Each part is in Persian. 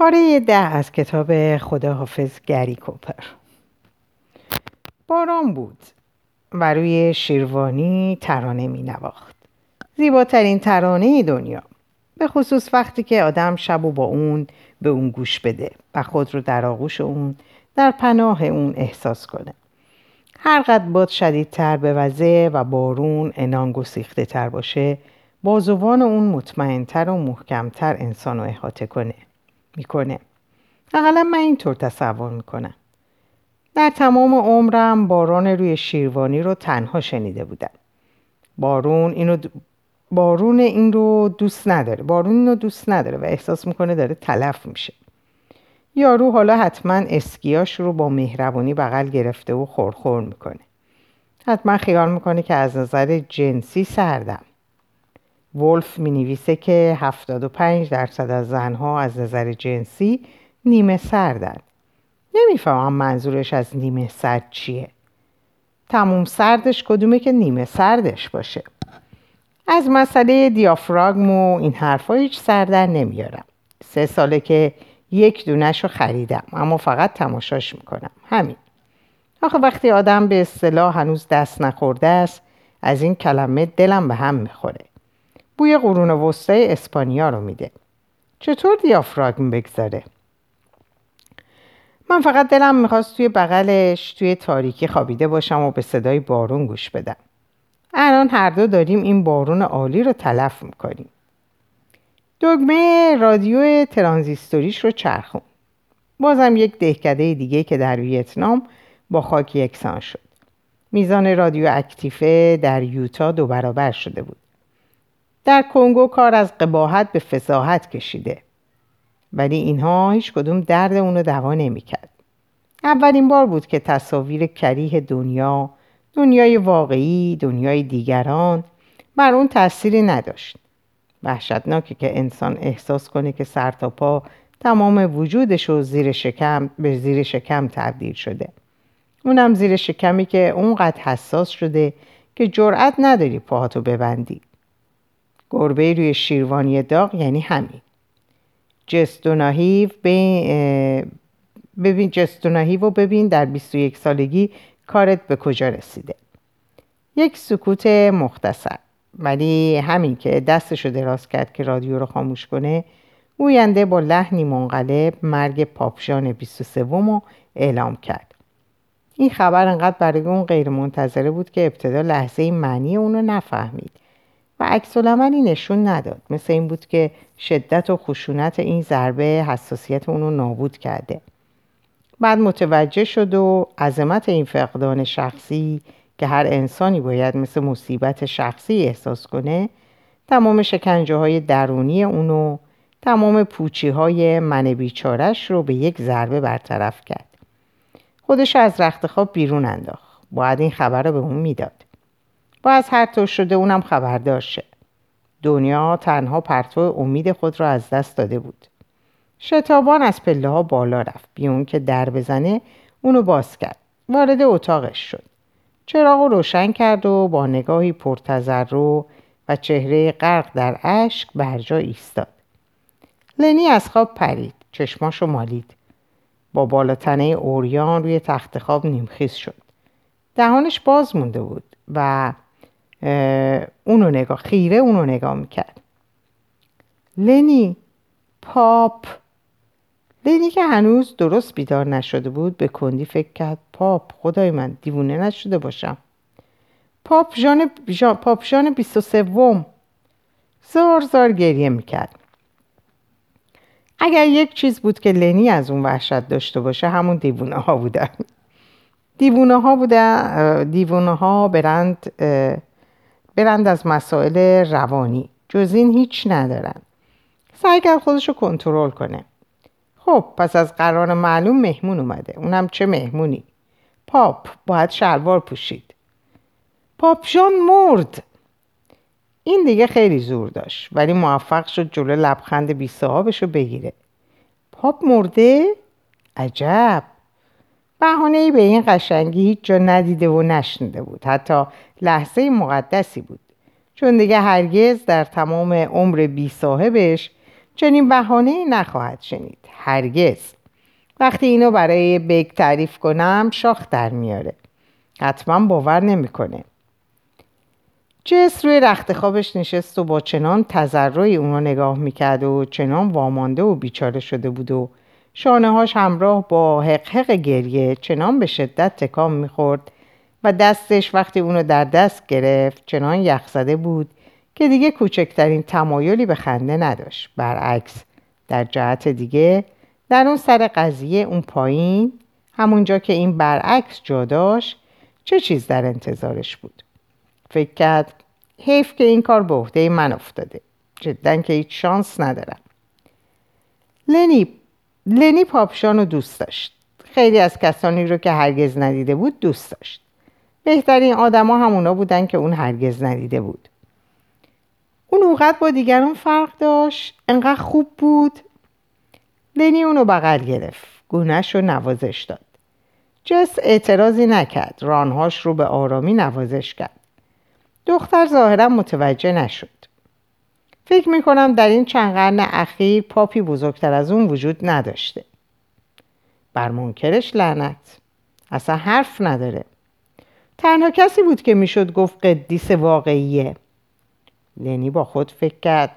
پاره ده از کتاب خداحافظ گری کوپر. باران بود و روی شیروانی ترانه می نواخت. زیباترین ترانه دنیا به خصوص وقتی که آدم شب و با اون به اون گوش بده و خود رو در آغوش اون در پناه اون احساس کنه. هر قد باد شدیدتر به وزه و بارون انان گسیخته تر باشه بازوان اون مطمئنتر و محکمتر انسان رو احاطه کنه. می‌کنه. اقلا من اینطور تصور می‌کنم. در تمام عمرم باران روی شیروانی رو تنها شنیده بودم. بارون اینو بارون این رو دوست نداره. بارون اینو دوست نداره و احساس می‌کنه داره تلف میشه. یارو حالا حتما اسکیاش رو با مهربانی بغل گرفته و خورخور می‌کنه. حتما خیال می‌کنه که از نظر جنسی سردم. ولف می نویسه که 75 درصد از زنها از نظر جنسی نیمه سردن نمی‌فهمم منظورش از نیمه سرد چیه. تموم سردش کدومه که نیمه سردش باشه. از مسئله دیافراگم و این حرفا هیچ سردر نمیارم. سه ساله که یک دونش رو خریدم اما فقط تماشاش می‌کنم. همین. آخه وقتی آدم به اصطلاح هنوز دست نخورده است از این کلمه دلم به هم می‌خوره. بوی قرون وسطای اسپانیا رو میده. چطور دیافراگم بگذاره من فقط دلم می‌خواست توی بغلش توی تاریکی خوابیده باشم و به صدای بارون گوش بدم. الان هر دو داریم این بارون عالی رو تلف می‌کنیم. دگمه رادیو ترانزیستوریش رو چرخون بازم یک دهکده دیگه که در ویتنام با خاک یکسان شد. میزان رادیو اکتیفه در یوتا دو برابر شده بود. در کنگو کار از قباحت به فساحت کشیده. ولی اینها هیچ کدوم درد اونو دوا نمی‌کرد. اولین بار بود که تصاویر کریه دنیا دنیای واقعی دنیای دیگران بر اون تأثیری نداشت. وحشتناکه که انسان احساس کنه که سر تا پا تمام وجودش رو زیر شکم به زیر شکم تبدیل شده. اونم زیر شکمی که اونقدر حساس شده که جرأت نداری پاهاتو ببندی. گربه روی شیروانی داغ یعنی همین. جستوناهیو ببین جستوناهیو و ببین در 21 سالگی کارت به کجا رسیده. یک سکوت مختصر. ولی همین که دستشو دراز کرد که رادیو رو خاموش کنه گوینده با لحنی منقلب مرگ پاپژان 23 رو اعلام کرد. این خبر انقدر برای اون غیر منتظره بود که ابتدا لحظه معنی اون رو نفهمید. و عکس نشون نداد. مثل این بود که شدت و خشونت این ضربه حساسیت اون رو نابود کرده. بعد متوجه شد و عظمت این فقدان شخصی که هر انسانی باید مثل مصیبت شخصی احساس کنه تمام شکنجه های درونی اونو تمام پوچی های من بیچارش رو به یک ضربه برطرف کرد. خودش از رخت خواب بیرون انداخت. باید این خبر رو به اون می‌داد. با از هر طور شده اونم خبردار شه. دنیا تنها پرتو امید خود را از دست داده بود. شتابان از پله ها بالا رفت. بیون که در بزنه اونو باز کرد. وارد اتاقش شد. چراغ روشن کرد و با نگاهی پرتذر و چهره غرق در اشک بر جا ایستاد. لنی از خواب پرید. چشماشو مالید. با بالاتنه اوریان روی تخت خواب نیمخیز شد. دهانش باز مونده بود و اونو نگاه خیره اونو نگاه می‌کرد. لنی پاپ. لنی که هنوز درست بیدار نشده بود به کندی فکر کرد پاپ خدای من دیوونه نشده باشم. پاپ جان, جان پاپ جان بیست و سوم. زار زار گریه می‌کرد. اگر یک چیز بود که لنی از اون وحشت داشته باشه همون دیوونه ها بودن. دیوونه ها بودن دیوونه ها برند برند از مسائل روانی. جز این هیچ ندارن. سعی کرد خودش رو کنترل کنه. خب پس از قرار معلوم مهمون اومده. اونم چه مهمونی؟ پاپ باید شلوار پوشید. پاپ جان مرد. این دیگه خیلی زور داشت ولی موفق شد جلو لبخند بی صاحبش رو بگیره. پاپ مرده؟ عجب. بهانه ای به این قشنگی هیچ جا ندیده و نشنیده بود. حتی لحظه مقدسی بود. چون دیگه هرگز در تمام عمر بی صاحبش چنین بهانه نخواهد شنید. هرگز. وقتی اینو برای بیگ تعریف کنم شاخ در میاره. حتما باور نمی‌کنه. جس روی رخت خوابش نشست و با چنان تضرعی اونو نگاه می‌کرد و چنان وامانده و بیچاره شده بود و شانه هاش همراه با هق‌هق گریه چنان به شدت تکان می‌خورد و دستش وقتی اونو در دست گرفت چنان یخ زده بود که دیگه کوچکترین تمایلی به خنده نداشت. برعکس در جهت دیگه در اون سر قضیه اون پایین همونجا که این برعکس جا داشت چه چیز در انتظارش بود؟ فکر کرد حیف که این کار به عهده من افتاده. جدا که هیچ شانس ندارم. لنی لنی پاپشان رو دوست داشت. خیلی از کسانی رو که هرگز ندیده بود دوست داشت. بهترین آدما همونا بودن که اون هرگز ندیده بود. اون اوقات با دیگران فرق داشت انقدر خوب بود. لنی اونو بغل گرفت گونهش رو نوازش داد. جس اعتراضی نکرد رانهاش رو به آرامی نوازش کرد. دختر ظاهرا متوجه نشد. فکر می‌کنم در این چند قرن اخیر پاپی بزرگتر از اون وجود نداشته. بر منکرش لعنت. اصلا حرف نداره. تنها کسی بود که می‌شد گفت قدیس واقعیه. لنی با خود فکر کرد.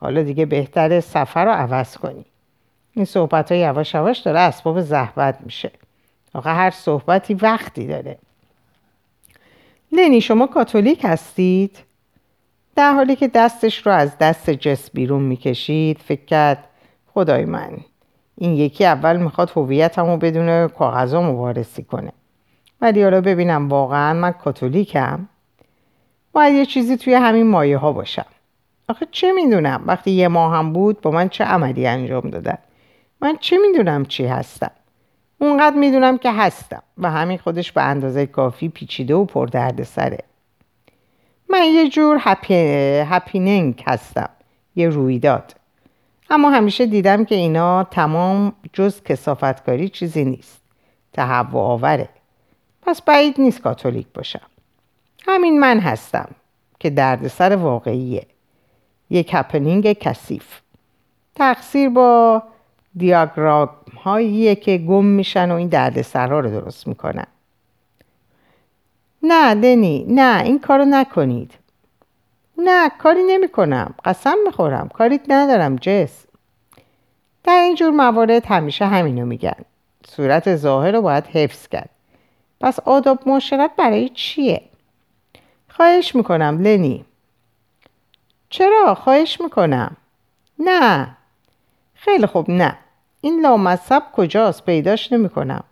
حالا دیگه بهتره سفر رو عوض کنی. این صحبت ها یواش یواش داره اسباب زحمت میشه. آقا هر صحبتی وقتی داره. لنی شما کاتولیک هستید؟ در حالی که دستش رو از دست جس بیرون می‌کشید فکر کرد خدای من این یکی اول می‌خواد هویتم رو بدون کاغذا مبارسی کنه. ولی حالا ببینم واقعا من کاتولیکم. باید یه چیزی توی همین مایه ها باشم. آخه چه می‌دونم؟ وقتی یه ماه هم بود با من چه عملی انجام دادن؟ من چه می‌دونم چی هستم؟ اونقدر می‌دونم که هستم. و همین خودش به اندازه کافی پیچیده و پر سره من یه جور هپی... هپیننگ هستم یه رویداد. اما همیشه دیدم که اینا تمام جز کسافتکاری چیزی نیست. تهوع آوره. پس بعید نیست کاتولیک باشم. همین من هستم که دردسر واقعیه. یک هپنینگ کثیف. تقصیر با دیاگرام هاییه که گم میشن و این دردسرها رو درست می‌کنن. نه دنی نه این کارو نکنید. نه کاری نمی کنم قسم می‌خورم کاریت ندارم جس. در این جور موارد همیشه همینو میگن. صورت ظاهر رو باید حفظ کرد. پس آداب معاشرت برای چیه؟ خواهش می‌کنم لنی چرا خواهش می‌کنم؟ نه. خیلی خوب نه. این لامصب کجاست؟ پیداش نمی‌کنم.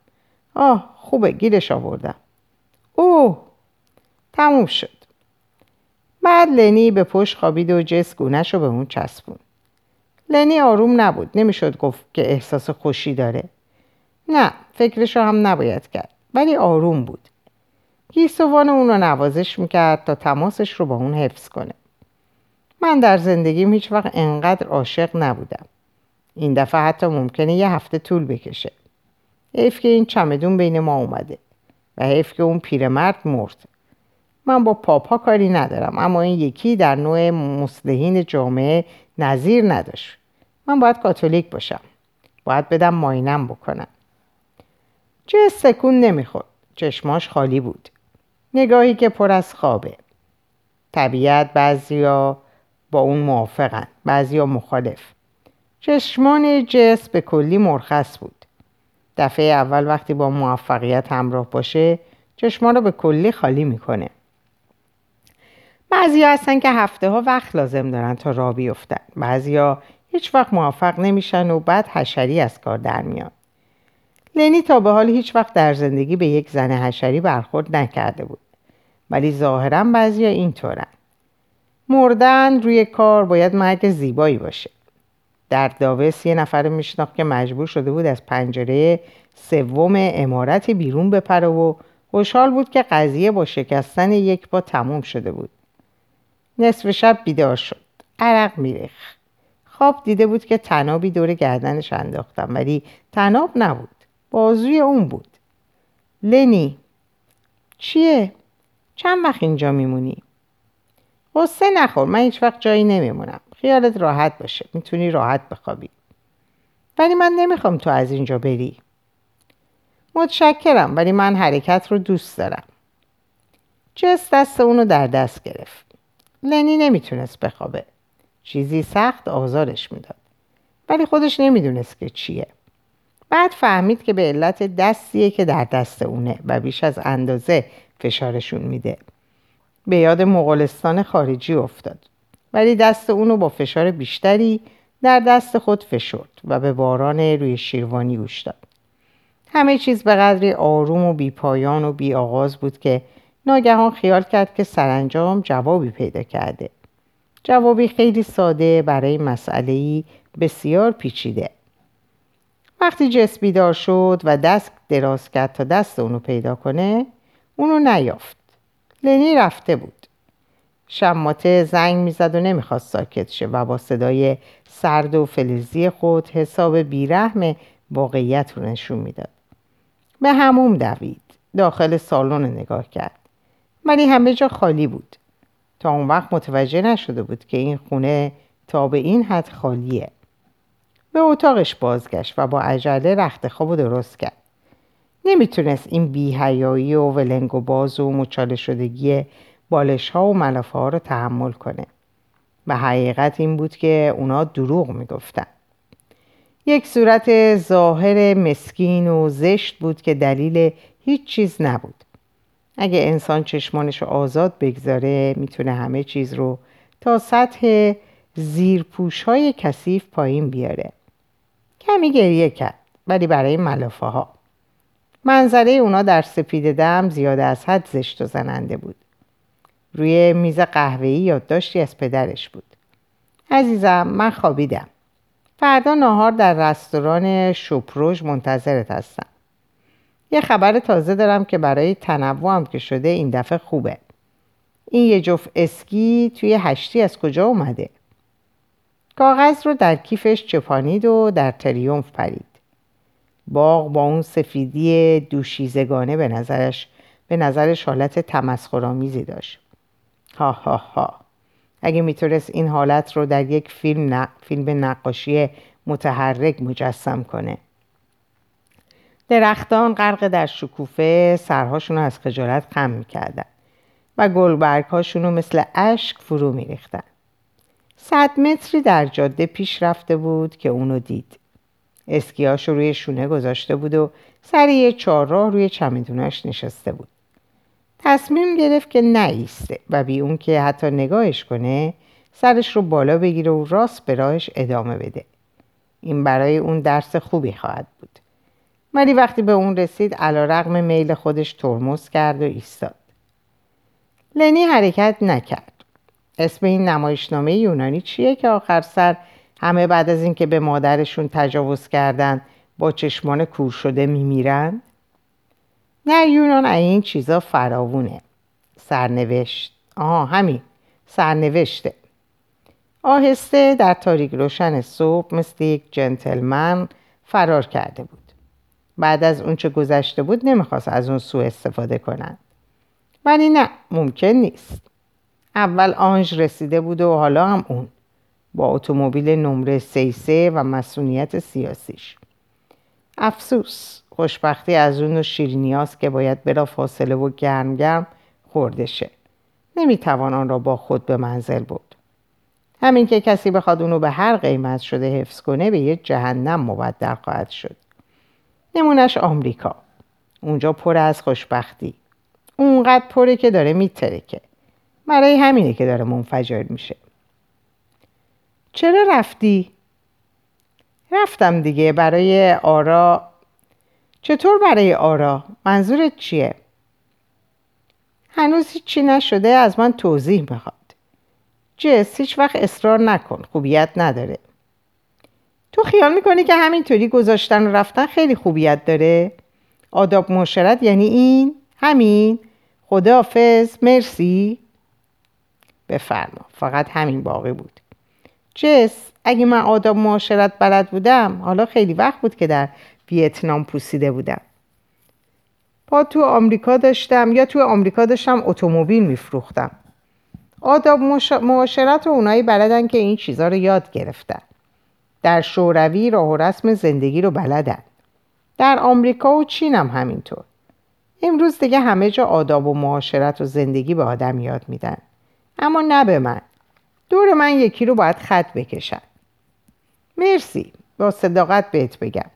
آه خوبه گیرش آوردم. اوه تموم شد. بعد لنی به پشت خوابید و جس گونش رو به اون چسبون. لنی آروم نبود نمی‌شد گفت که احساس خوشی داره. نه فکرش هم نباید کرد ولی آروم بود. گیسوان اون رو نوازش می‌کرد تا تماسش رو با اون حفظ کنه. من در زندگیم هیچ وقت انقدر عاشق نبودم. این دفعه حتی ممکنه یه هفته طول بکشه. حیف که این چمدون بین ما اومده. و حیف اون پیرمرد مرد. من با پاپا کاری ندارم اما این یکی در نوع مسلحین جامعه نظیر نداشت. من باید کاتولیک باشم. باید بدم ماینم بکنم. چه سکون نمی‌خورد. چشماش خالی بود. نگاهی که پر از خوابه. طبیعت بعضیا با اون موافقن بعضیا مخالف. چشمان جس به کلی مرخص بود. دفعه اول وقتی با موفقیت همراه باشه چشمان رو به کلی خالی می‌کنه. بعضی هستن که هفته ها وقت لازم دارن تا را بیفتن. بعضیا هیچ وقت موفق نمیشن و بعد حشری از کار در میان. لنی تا به حال هیچ وقت در زندگی به یک زن حشری برخورد نکرده بود. ولی ظاهرا بعضیا اینطورن. مردن روی کار باید مرگ زیبایی باشه. در داوس یه نفر میشناخت که مجبور شده بود از پنجره سوم امارتی بیرون بپره و خوشحال بود که قضیه با شکستن یک با تموم شده بود. نصف شب بیدار شد. عرق میرخ خواب دیده بود که تنابی دور گردنش انداختم ولی تناب نبود. بازوی اون بود. لنی چیه؟ چند وقت اینجا میمونی؟ قصه نخور من هیچ وقت جایی نمیمونم. خیالت راحت باشه. می‌تونی راحت بخوابی. ولی من نمی‌خوام تو از اینجا بری. متشکرم ولی من حرکت رو دوست دارم. جس دست اونو در دست گرفت. لنی نمی‌تونست بخوابه. چیزی سخت آزارش می‌داد. ولی خودش نمی‌دونست که چیه. بعد فهمید که به علت دستیه که در دست اونه و بیش از اندازه فشارشون میده. به یاد مغولستان خارجی افتاد. ولی دست اونو با فشار بیشتری در دست خود فشرد و به باران روی شیروانی گوش داد. همه چیز به قدری آروم و بیپایان و بی آغاز بود که ناگهان خیال کرد که سرانجام جوابی پیدا کرده. جوابی خیلی ساده برای مسئله بسیار پیچیده. وقتی جس بیدار شد و دست دراز کرد تا دست اونو پیدا کنه اونو نیافت. لنی رفته بود. شماته زنگ می‌زد و نمی‌خواست ساکت شه و با صدای سرد و فلزی خود حساب بیرحم واقعیت رو نشون می‌داد. به هموم دوید. داخل سالن نگاه کرد. ولی همه جا خالی بود. تا اون وقت متوجه نشده بود که این خونه تا به این حد خالیه. به اتاقش بازگشت و با عجله رخت خواب درست کرد. نمی‌تونست این بیهیایی و ولنگ و باز و مچاله شدگی بالش ها و ملافه ها رو تحمل کنه. و حقیقت این بود که اونا دروغ می‌گفتن. یک صورت ظاهر مسکین و زشت بود که دلیل هیچ چیز نبود. اگه انسان چشمانش آزاد بگذاره می‌تونه همه چیز رو تا سطح زیرپوش های کثیف پایین بیاره. کمی گریه کرد ولی برای ملافه ها منظره اونا در سپید دم زیاده از حد زشت و زننده بود. روی میز قهوه‌ای یادداشتی از پدرش بود. عزیزم من خوابیدم. فردا ناهار در رستوران شوپروژ منتظرت هستم. یه خبر تازه دارم که برای تنوع که شده این دفعه خوبه. این یه جفت اسکی توی هشتی از کجا اومده؟ کاغذ رو در کیفش چپانید و در تریومف پرید. باغ با اون سفیدی دوشیزگانه به نظرش به نظرش حالت تمسخرآمیزی داشت. ها ها ها. اگه می‌تونست این حالت رو در یک فیلم, ن... فیلم نقاشی متحرک مجسم کنه. درختان غرق در شکوفه سرهاشون رو از خجالت خم می‌کردن و گلبرگ هاشون رو مثل اشک فرو میریختن. صد متری در جاده پیش رفته بود که اونو دید. اسکیاش رو روی شونه گذاشته بود و سر یه چهارراه روی چمدوناش نشسته بود. تصمیم گرفت که نایسته و بی اون که حتی نگاهش کنه سرش رو بالا بگیره و راست به راهش ادامه بده. این برای اون درس خوبی خواهد بود. ولی وقتی به اون رسید علا رقم میل خودش ترمز کرد و ایستاد. لنی حرکت نکرد. اسم این نمایشنامه یونانی چیه که آخر سر همه بعد از اینکه به مادرشون تجاوز کردن با چشمان کور شده میمیرند در یونان این چیزا فراوونه. سرنوشت. آها همین. سرنوشته. آهسته در تاریک روشن صبح مثل یک جنتلمن فرار کرده بود. بعد از اونچه گذشته بود نمی‌خواست از اون سو استفاده کنند ولی نه ممکن نیست. اول آنژ رسیده بود و حالا هم اون. با اتومبیل نمره سیسه و مسئولیت سیاسیش. افسوس. خوشبختی از اون شیرینیاست که باید بلا فاصله و گرم گرم خورده شه. نمی‌توان آن را با خود به منزل برد. همین که کسی بخواد اونو به هر قیمت شده حفظ کنه به یه جهنم مبدل خواهد شد. نمونش آمریکا. اونجا پر از خوشبختی. اونقدر پره که داره میترکه. برای همینه که داره منفجر میشه. چرا رفتی؟ رفتم دیگه برای آرا چطور برای آرا؟ منظورت چیه؟ هنوز هیچی نشده از من توضیح می‌خواد جس هیچ وقت اصرار نکن خوبیت نداره تو خیال می‌کنی که همینطوری گذاشتن و رفتن خیلی خوبیت داره؟ آداب معاشرت یعنی این؟ همین؟ خداحافظ مرسی؟ بفرما فقط همین باقی بود جس اگه من آداب معاشرت بلد بودم حالا خیلی وقت بود که در ویتنام پوسیده بودم. با تو آمریکا داشتم یا تو آمریکا داشتم اتومبیل میفروختم. آداب معاشرت و اونایی بلدن که این چیزها رو یاد گرفتن. در شوروی راه و رسم زندگی رو بلدن. در آمریکا و چین هم همینطور. امروز دیگه همه جا آداب و معاشرت و زندگی به آدم یاد میدن. اما نه به من. دور من یکی رو باید خط بکشن. مرسی. با صداقت بهت بگم.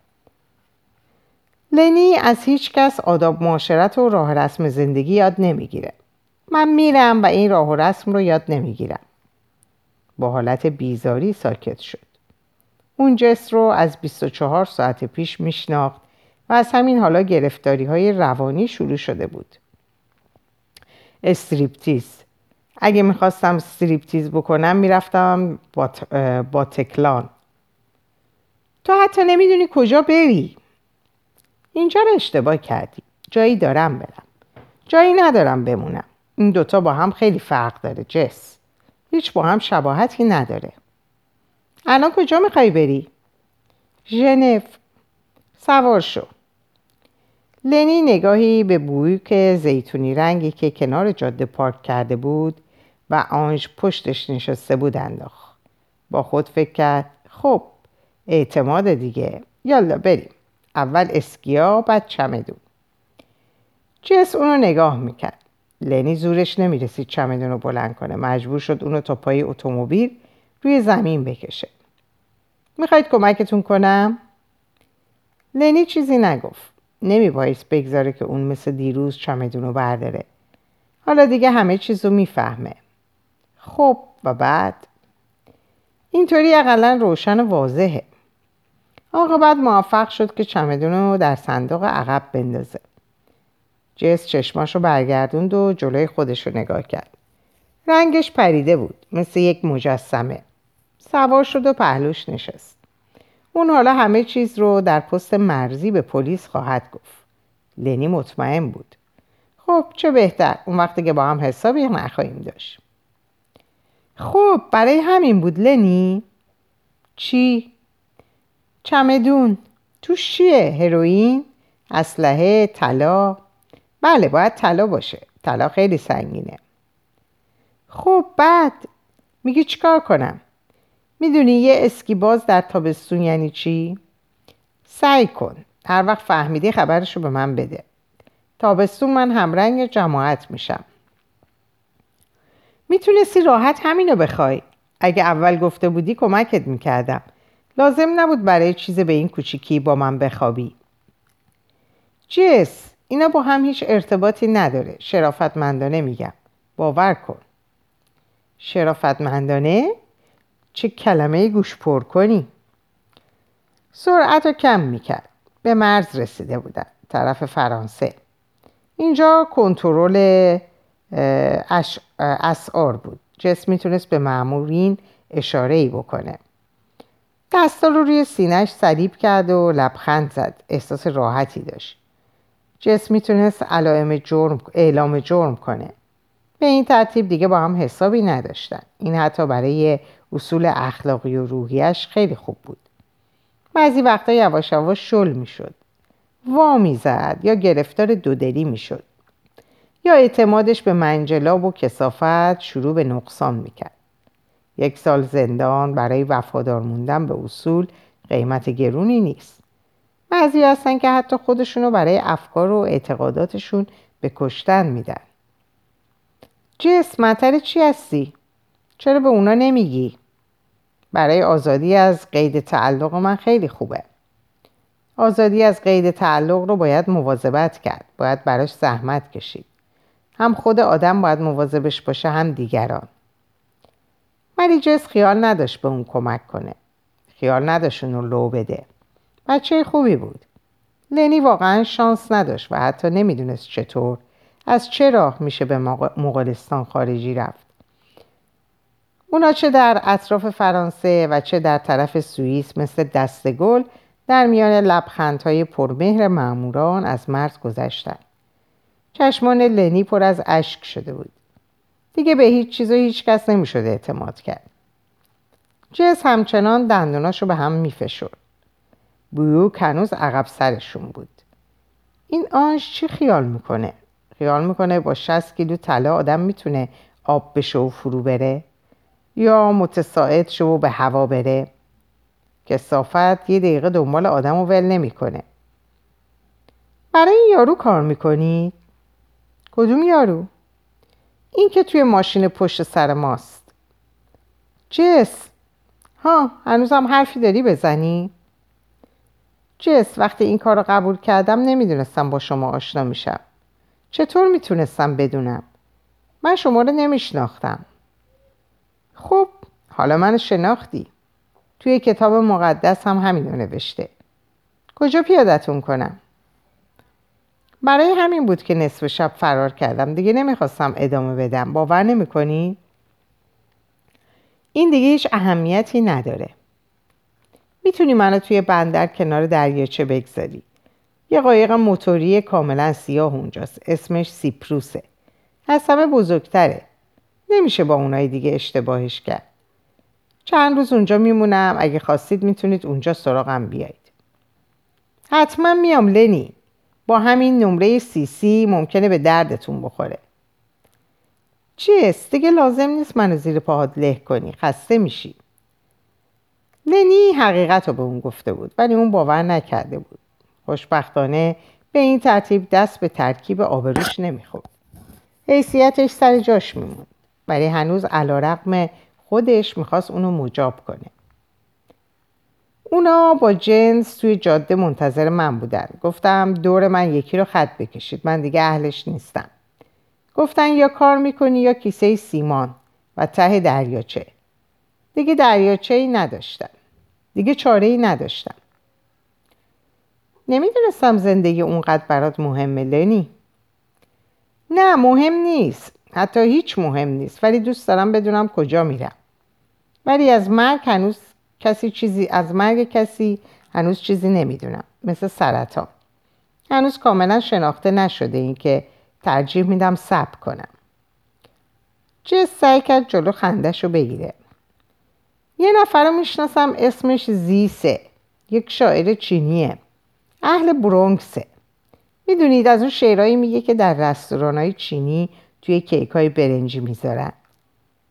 لنی از هیچ کس آداب معاشرت و راه رسم زندگی یاد نمی‌گیره. من میرم و این راه و رسم رو یاد نمی‌گیرم. با حالت بیزاری ساکت شد. اون جس رو از 24 ساعت پیش میشناخت و از همین حالا گرفتاری های روانی شروع شده بود. استریپتیز. اگه می‌خواستم استریپتیز بکنم می‌رفتم با, با تکلان. تو حتی نمی‌دونی کجا بری. اینجا رو اشتباه کردی. جایی دارم برم. جایی ندارم بمونم. این دوتا با هم خیلی فرق داره جس. هیچ با هم شباهتی نداره. الان کجا می‌خوای بری؟ ژنو. سوار شو. لنی نگاهی به بویک زیتونی رنگی که کنار جاده پارک کرده بود و آنج پشتش نشسته بود انداخت. با خود فکر کرد خب اعتماد دیگه. یالا بریم. اول اسکیا بعد چمدون. جس اونو نگاه می‌کرد. لنی زورش نمی‌رسید چمدون رو بلند کنه. مجبور شد اونو تا پای اتومبیل روی زمین بکشه. می‌خواید کمکتون کنم؟ لنی چیزی نگفت. نمیبایست بگذاره که اون مثل دیروز چمدون رو برداره. حالا دیگه همه چیز رو می‌فهمه. خب و بعد؟ اینطوری اقلا روشن و واضحه. بعد موفق شد که چمدون رو در صندوق عقب بندازه. جس چشماش رو برگردوند و جلوی خودش رو نگاه کرد. رنگش پریده بود مثل یک مجسمه. سوار شد و پهلوش نشست. اون حالا همه چیز رو در پست مرزی به پلیس خواهد گفت. لنی مطمئن بود. خب چه بهتر اون وقتی که با هم حسابی نخواهیم داشت. خب برای همین بود لنی؟ چی؟ چمدون. توش چیه؟ هروئین؟ اسلحه طلا. بله باید طلا باشه. طلا خیلی سنگینه. خب بعد میگی چیکار کنم؟ می‌دونی یه اسکی باز در تابستون یعنی چی؟ سعی کن. هر وقت فهمیدی خبرشو به من بده. تابستون من همرنگ جماعت میشم. می‌تونستی راحت همینو بخوای. اگه اول گفته بودی کمکت می‌کردم. لازم نبود برای چیز به این کوچیکی با من بخوابی. جس اینا با هم هیچ ارتباطی نداره. شرافتمندانه میگم. باور کن. شرافتمندانه؟ چه کلمه گوش پر کنی. سرعت رو کم می‌کرد. به مرز رسیده بودن. طرف فرانسه. اینجا کنترل اسعار بود. جس می‌تونست به معمورین اشاره ای بکنه. دستا رو روی سینهش صلیب کرد و لبخند زد. احساس راحتی داشت. جس می‌تونست علائم جرم اعلام جرم کنه. به این ترتیب دیگه با هم حسابی نداشتن. این حتی برای اصول اخلاقی و روحیش خیلی خوب بود. بعضی وقتا یواش یواش شل می‌شد. وا می‌زد یا گرفتار دودلی می‌شد. یا اعتمادش به منجلاب و کسافت شروع به نقصان می‌کرد. یک سال زندان برای وفادار موندن به اصول قیمت گرونی نیست. بعضی هستن که حتی خودشونو برای افکار و اعتقاداتشون به کشتن میدن. جسم چی هستی؟ چرا به اونا نمیگی؟ برای آزادی از قید تعلق من خیلی خوبه. آزادی از قید تعلق رو باید مواظبت کرد باید براش زحمت کشید. هم خود آدم باید مواظبش باشه هم دیگران. ولی جس خیال نداشت به اون کمک کنه. خیال نداشت اونو لو بده. بچه خوبی بود. لنی واقعا شانس نداشت و حتی نمی‌دونست چطور. از چه راه میشه به مغولستان خارجی رفت؟ اونا چه در اطراف فرانسه و چه در طرف سوئیس مثل دستگل در میان لبخندهای پرمهر معموران از مرز گذشتن. چشمان لنی پر از اشک شده بود. دیگه به هیچ چیز و هیچ کس نمی‌شد اعتماد کرد جس همچنان دندوناشو به هم میفشرد بویو کنوز عقب سرشون بود این آنش چی خیال می‌کنه؟ خیال می‌کنه با 60 کیلو طلا آدم می‌تونه آب بشه و فرو بره یا متساعد شو و به هوا بره کسافت یه دقیقه دنبال آدم و ول نمی‌کنه برای این یارو کار می‌کنید؟ کدوم یارو؟ این که توی ماشین پشت سر ماست جس ها هنوزم حرفی داری بزنی؟ جس وقتی این کار رو قبول کردم نمی‌دونستم با شما آشنا میشم چطور می‌تونستم بدونم؟ من شما رو نمیشناختم خب حالا من شناختی توی کتاب مقدس هم همین نوشته کجا پیادتون کنم؟ برای همین بود که نصف شب فرار کردم. دیگه نمی‌خواستم ادامه بدم. باور نمی‌کنی؟ این دیگه هیچ اهمیتی نداره. می‌تونی منو توی بندر کنار دریاچه بگذاری. یه قایق موتوری کاملا سیاه اونجاست. اسمش سیپروسه. از همه بزرگتره. نمیشه با اونای دیگه اشتباهش کرد. چند روز اونجا میمونم. اگه خواستید می‌تونید اونجا سراغم بیایید. حتما میام لنی با همین نمره سی سی ممکنه به دردتون بخوره. چیست؟ دیگه لازم نیست منو زیر پاهات له کنی. خسته میشی. لنی حقیقت رو به اون گفته بود ولی اون باور نکرده بود. خوشبختانه به این ترتیب دست به ترکیب آبروش نمی‌خورد. حیثیتش سر جاش میموند ولی هنوز علا رقم خودش می‌خواست اونو مجاب کنه. اونا با جنس توی جاده منتظر من بودن. گفتم دور من یکی رو خط بکشید. من دیگه اهلش نیستم. گفتن یا کار می‌کنی یا کیسه سیمان و ته دریاچه. دیگه دریاچه ای نداشتم. دیگه چاره ای نداشتم. نمی‌دونستم زندگی اونقدر برات مهمه لنی. نه مهم نیست. حتی هیچ مهم نیست. ولی دوست دارم بدونم کجا میرم. ولی از مرگ هنوز کسی چیزی از مرگ کسی هنوز چیزی نمی‌دونم. مثل سرطان. هنوز کاملا شناخته نشده این که ترجیح میدم صبر کنم. چه سعی کرد جلو خندش رو بگیره. یه نفر رو می‌شناسم اسمش زیسه. یک شاعر چینیه. اهل برونکسه. می‌دونید از اون شعرهایی میگه که در رستوران چینی توی کیک های برنجی می‌ذارن.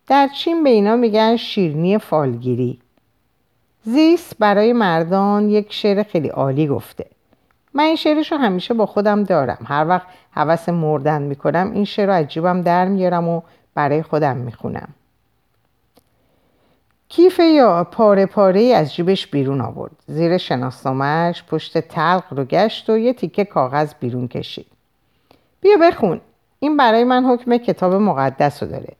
در چین به اینا میگن شیرنی فالگیری. زیس برای مردان یک شعر خیلی عالی گفته. من این شعرش رو همیشه با خودم دارم. هر وقت حوس مردن می‌کنم این شعر رو عجیبم در میارم و برای خودم می‌خونم. کیف یا پاره پاره از جیبش بیرون آورد. زیر شناسنامهش پشت تلق رو گشت و یه تیکه کاغذ بیرون کشید. بیا بخون. این برای من حکم کتاب مقدس رو داره.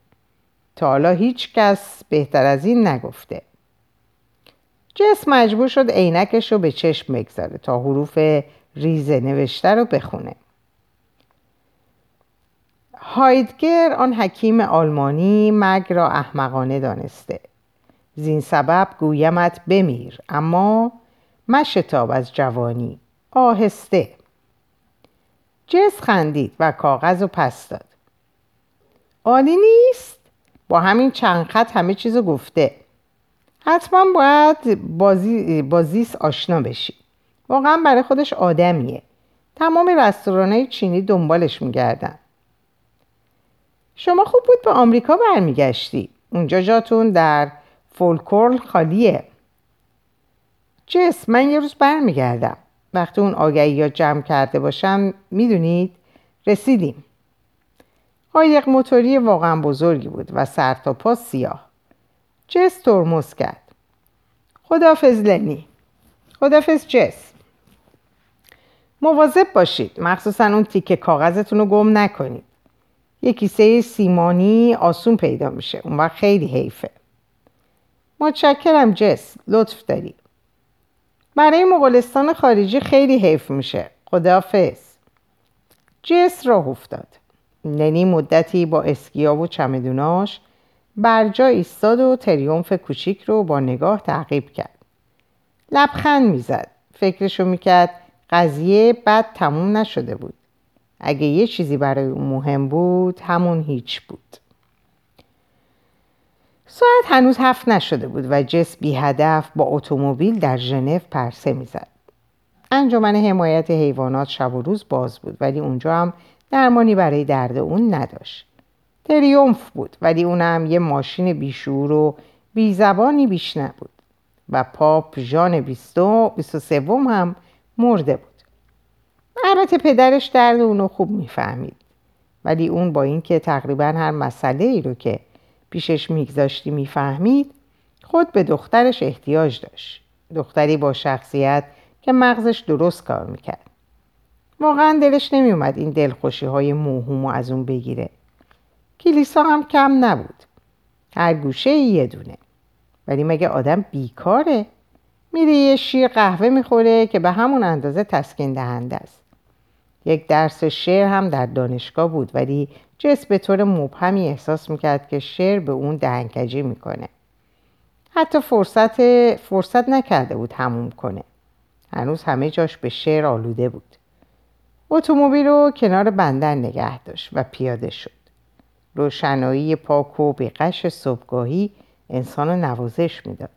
تا حالا هیچ کس بهتر از این نگفته. جس مجبور شد عینکش رو به چشم بگذاره تا حروف ریزه نوشته رو بخونه. هایدگر آن حکیم آلمانی مگ را احمقانه دانسته. زین سبب گویمت بمیر اما مشتاب از جوانی آهسته. جس خندید و کاغذ رو پس داد. عالی نیست؟ با همین چند خط همه چیزو گفته. حتما باید بازی بازیس آشنا بشی. واقعا برای خودش آدمیه. تمام رستورانهای چینی دنبالش میگردن. شما خوب بود به آمریکا برمیگشتی. اونجا جاتون در فولکورل خالیه. جس من یه روز برمیگردم. وقتی اون آگهی یا جمع کرده باشم می‌دونید رسیدیم. قایق موتوری واقعا بزرگی بود و سر تا پا سیاه. جس ترمز کرد. خدافز لنی. خدافز جس مواظب باشید. مخصوصا اون تیکه کاغذتون رو گم نکنید. یه کیسه سیمانی آسون پیدا میشه. اون وقت خیلی حیفه. متشکرم جس لطف داری. برای مغولستان خارجی خیلی حیف میشه. خدافز جس راه افتاد. لنی مدتی با اسکیا و چمدوناش بر جا ایستاد و تریومف کوچیک رو با نگاه تعقیب کرد. لبخند می‌زد. فکرشو می‌کرد قضیه بد تموم نشده بود. اگه یه چیزی برای اون مهم بود همون هیچ بود. ساعت هنوز هفت نشده بود و جس بی هدف با اتومبیل در ژنو پرسه می‌زد. انجمن حمایت حیوانات شب و روز باز بود ولی اونجا هم درمانی برای درد اون نداشت. تریومف بود ولی اونم یه ماشین بیشور و بیزبانی بیش نبود و پاپ ژان بیستو بیست و سوم هم مرده بود. البته پدرش درد اونو خوب می‌فهمید ولی اون با اینکه تقریبا هر مسئله ای رو که پیشش میگذاشتی می‌فهمید خود به دخترش احتیاج داشت. دختری با شخصیت که مغزش درست کار می‌کرد. واقعا دلش نمیومد این دلخوشی های موهومو از اون بگیره. کلیسا هم کم نبود. هر گوشه یه دونه. ولی مگه آدم بیکاره؟ میره یه شیر قهوه می‌خوره که به همون اندازه تسکین دهنده است. یک درس شعر هم در دانشگاه بود ولی جس به طور مبهمی احساس می‌کرد که شعر به اون دهنکجی می‌کنه. حتی فرصت فرصت نکرده بود هموم کنه. هنوز همه جاش به شعر آلوده بود. اتومبیل رو کنار بندر نگه داشت و پیاده شد. روشنایی پاک و بیقش صبحگاهی انسان نوازش می‌داد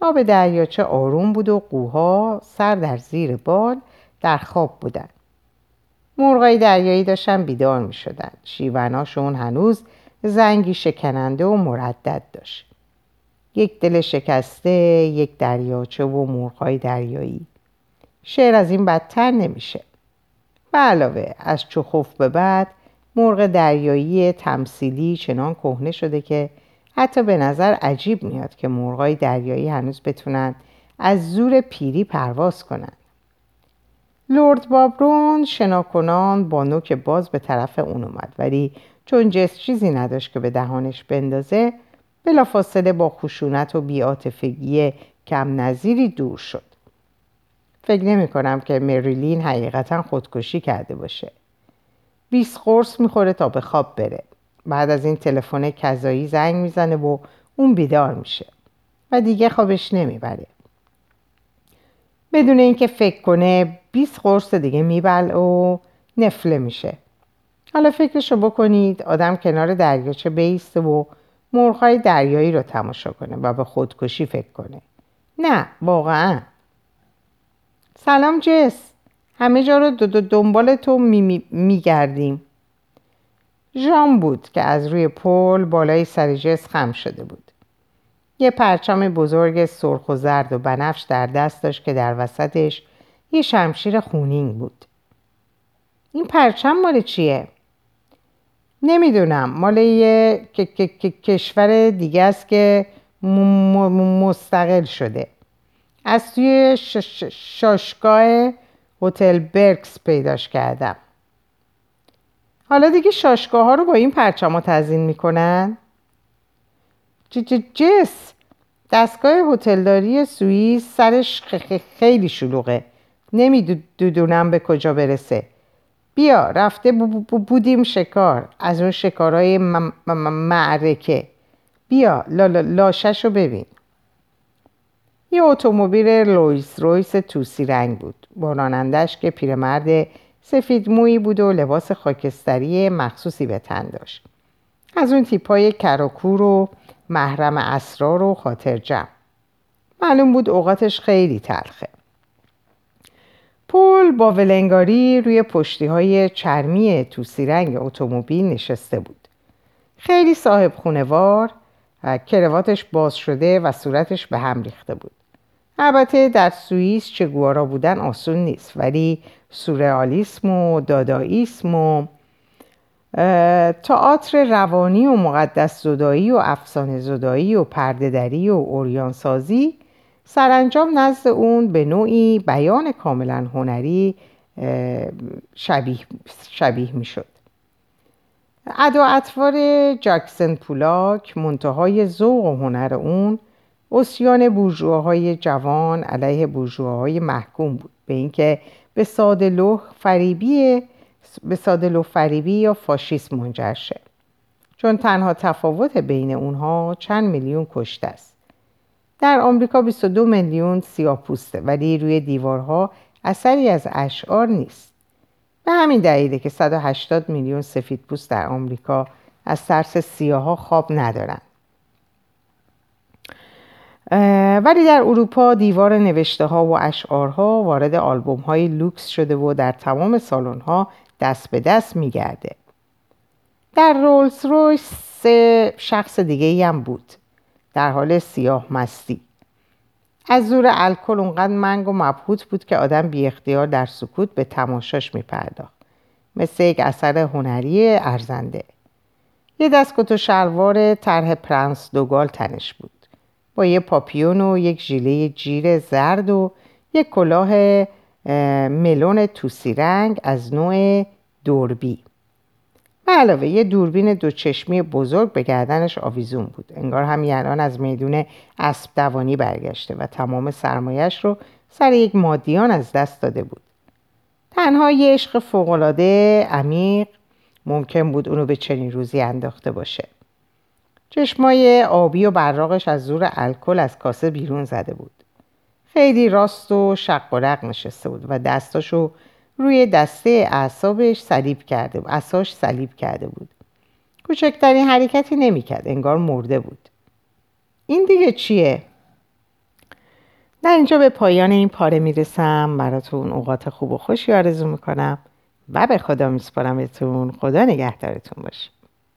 آب دریاچه آروم بود و قوها سر در زیر بال در خواب بودن مرغای دریایی داشتن بیدار می شدن. شیوناشون هنوز زنگی شکننده و مردد داشت. یک دل شکسته، یک دریاچه و مرغای دریایی. شعر از این بدتر نمیشه. به علاوه از چخوف به بعد مرغ دریایی تمثیلی چنان کهنه شده که حتی به نظر عجیب میاد که مرغای دریایی هنوز بتونن از زور پیری پرواز کنند. لورد بابرون شناکنان با نوک باز به طرف اون اومد ولی چون جس چیزی نداشت که به دهانش بندازه بلافاصله با خشونت و بیاتفگی کم نظیری دور شد فکر نمی کنم که مریلین حقیقتا خودکشی کرده باشه بیس قرص می‌خوره تا به خواب بره. بعد از این تلفن کذایی زنگ می‌زنه و اون بیدار میشه و دیگه خوابش نمی‌بره. بدون اینکه فکر کنه 20 قرص دیگه میبل و نفله میشه. حالا فکرشو بکنید آدم کنار دریاچه بیسته و مرغهای دریایی رو تماشا کنه و به خودکشی فکر کنه. نه واقعا. سلام جس. همه جا دو دنبال تو میگردیم می ژان بود که از روی پل بالای سر جس خم شده بود. یه پرچم بزرگ سرخ و زرد و بنفش در دست داشت که در وسطش یه شمشیر خونین بود. این پرچم مال چیه؟ نمی‌دونم. مال یه کشور دیگه است که مستقل شده. از توی شاشگاه هتل برکس پیداش کردم. حالا دیگه شاشگاه ها رو با این پرچم ها تزین می‌کنن؟ جس دستگاه هتلداری سوئیس سرش خیلی شلوغه. نمی‌دونم به کجا برسه. بیا رفته بودیم شکار. از اون شکارهای معرکه. بیا لاشش رو ببین. یه اتومبیل لویس رویس توسی رنگ بود. با رانندش که پیرمرد سفید مویی بود و لباس خاکستری مخصوصی به تن داشت. از اون تیپای کراکور و محرم اسرار و خاطر جمع. معلوم بود اوقاتش خیلی تلخه. پول با ولنگاری روی پشتی های چرمی توسی رنگ اتومبیل نشسته بود. خیلی صاحب خونوار کرواتش باز شده و صورتش به هم ریخته بود. البته در سوئیس چگوارا بودن آسون نیست ولی سورئالیسم و داداییسم و تئاتر روانی و مقدس زدایی و افسانه زدایی و پردهدری و اوریانسازی سرانجام نزد اون به نوعی بیان کاملا هنری شبیه, شبیه می شد ادا اطوار جاکسن پولاک منتهای ذوق و هنر اون اسیان بورژواهای جوان علیه بورژواهای محکوم بود. به اینکه به ساده فریبی به ساده فریبی یا فاشیسم منجر شه. چون تنها تفاوت بین اونها چند میلیون کشته است. در آمریکا 22 میلیون سیاه پوسته ولی روی دیوارها اثری از اشعار نیست. به همین دلیله که 180 میلیون سفید پوست در آمریکا از ترس سیاها خواب ندارند. ولی در اروپا دیوار نوشته ها و اشعارها وارد آلبوم های لوکس شده و در تمام سالن ها دست به دست میگرده. در رولز رویس شخص دیگه هم بود. در حال سیاه مستی. از زور الکل اونقدر منگ و مبهوت بود که آدم بی اختیار در سکوت به تماشاش میپرداخت. مثل یک اثر هنری ارزنده. یه دستکت و شلوار طرح پرنس دوگال تنش بود. با یه پاپیون و یک ژیله جیر زرد و یک کلاه ملون توسی رنگ از نوع دوربی. به علاوه یه دوربین دو چشمی بزرگ به گردنش آویزون بود. انگار هم الان از میدون اسب دوانی برگشته و تمام سرمایش رو سر یک مادیان از دست داده بود. تنها یه عشق فوقالعاده عمیق ممکن بود اونو به چنین روزی انداخته باشه. چشمای آبی و براغش از زور الکل از کاسه بیرون زده بود. خیلی راست و شق و رق نشسته بود و دستاشو روی دسته اعصابش صلیب کرده بود اعصاش صلیب کرده بود. کوچکترین حرکتی نمی‌کرد انگار مرده بود. این دیگه چیه؟ در اینجا به پایان این پاره می‌رسم. براتون اوقات خوب و خوشی آرزو می‌کنم و به خدا میسپارمتون. خدا نگهدارتون باشه.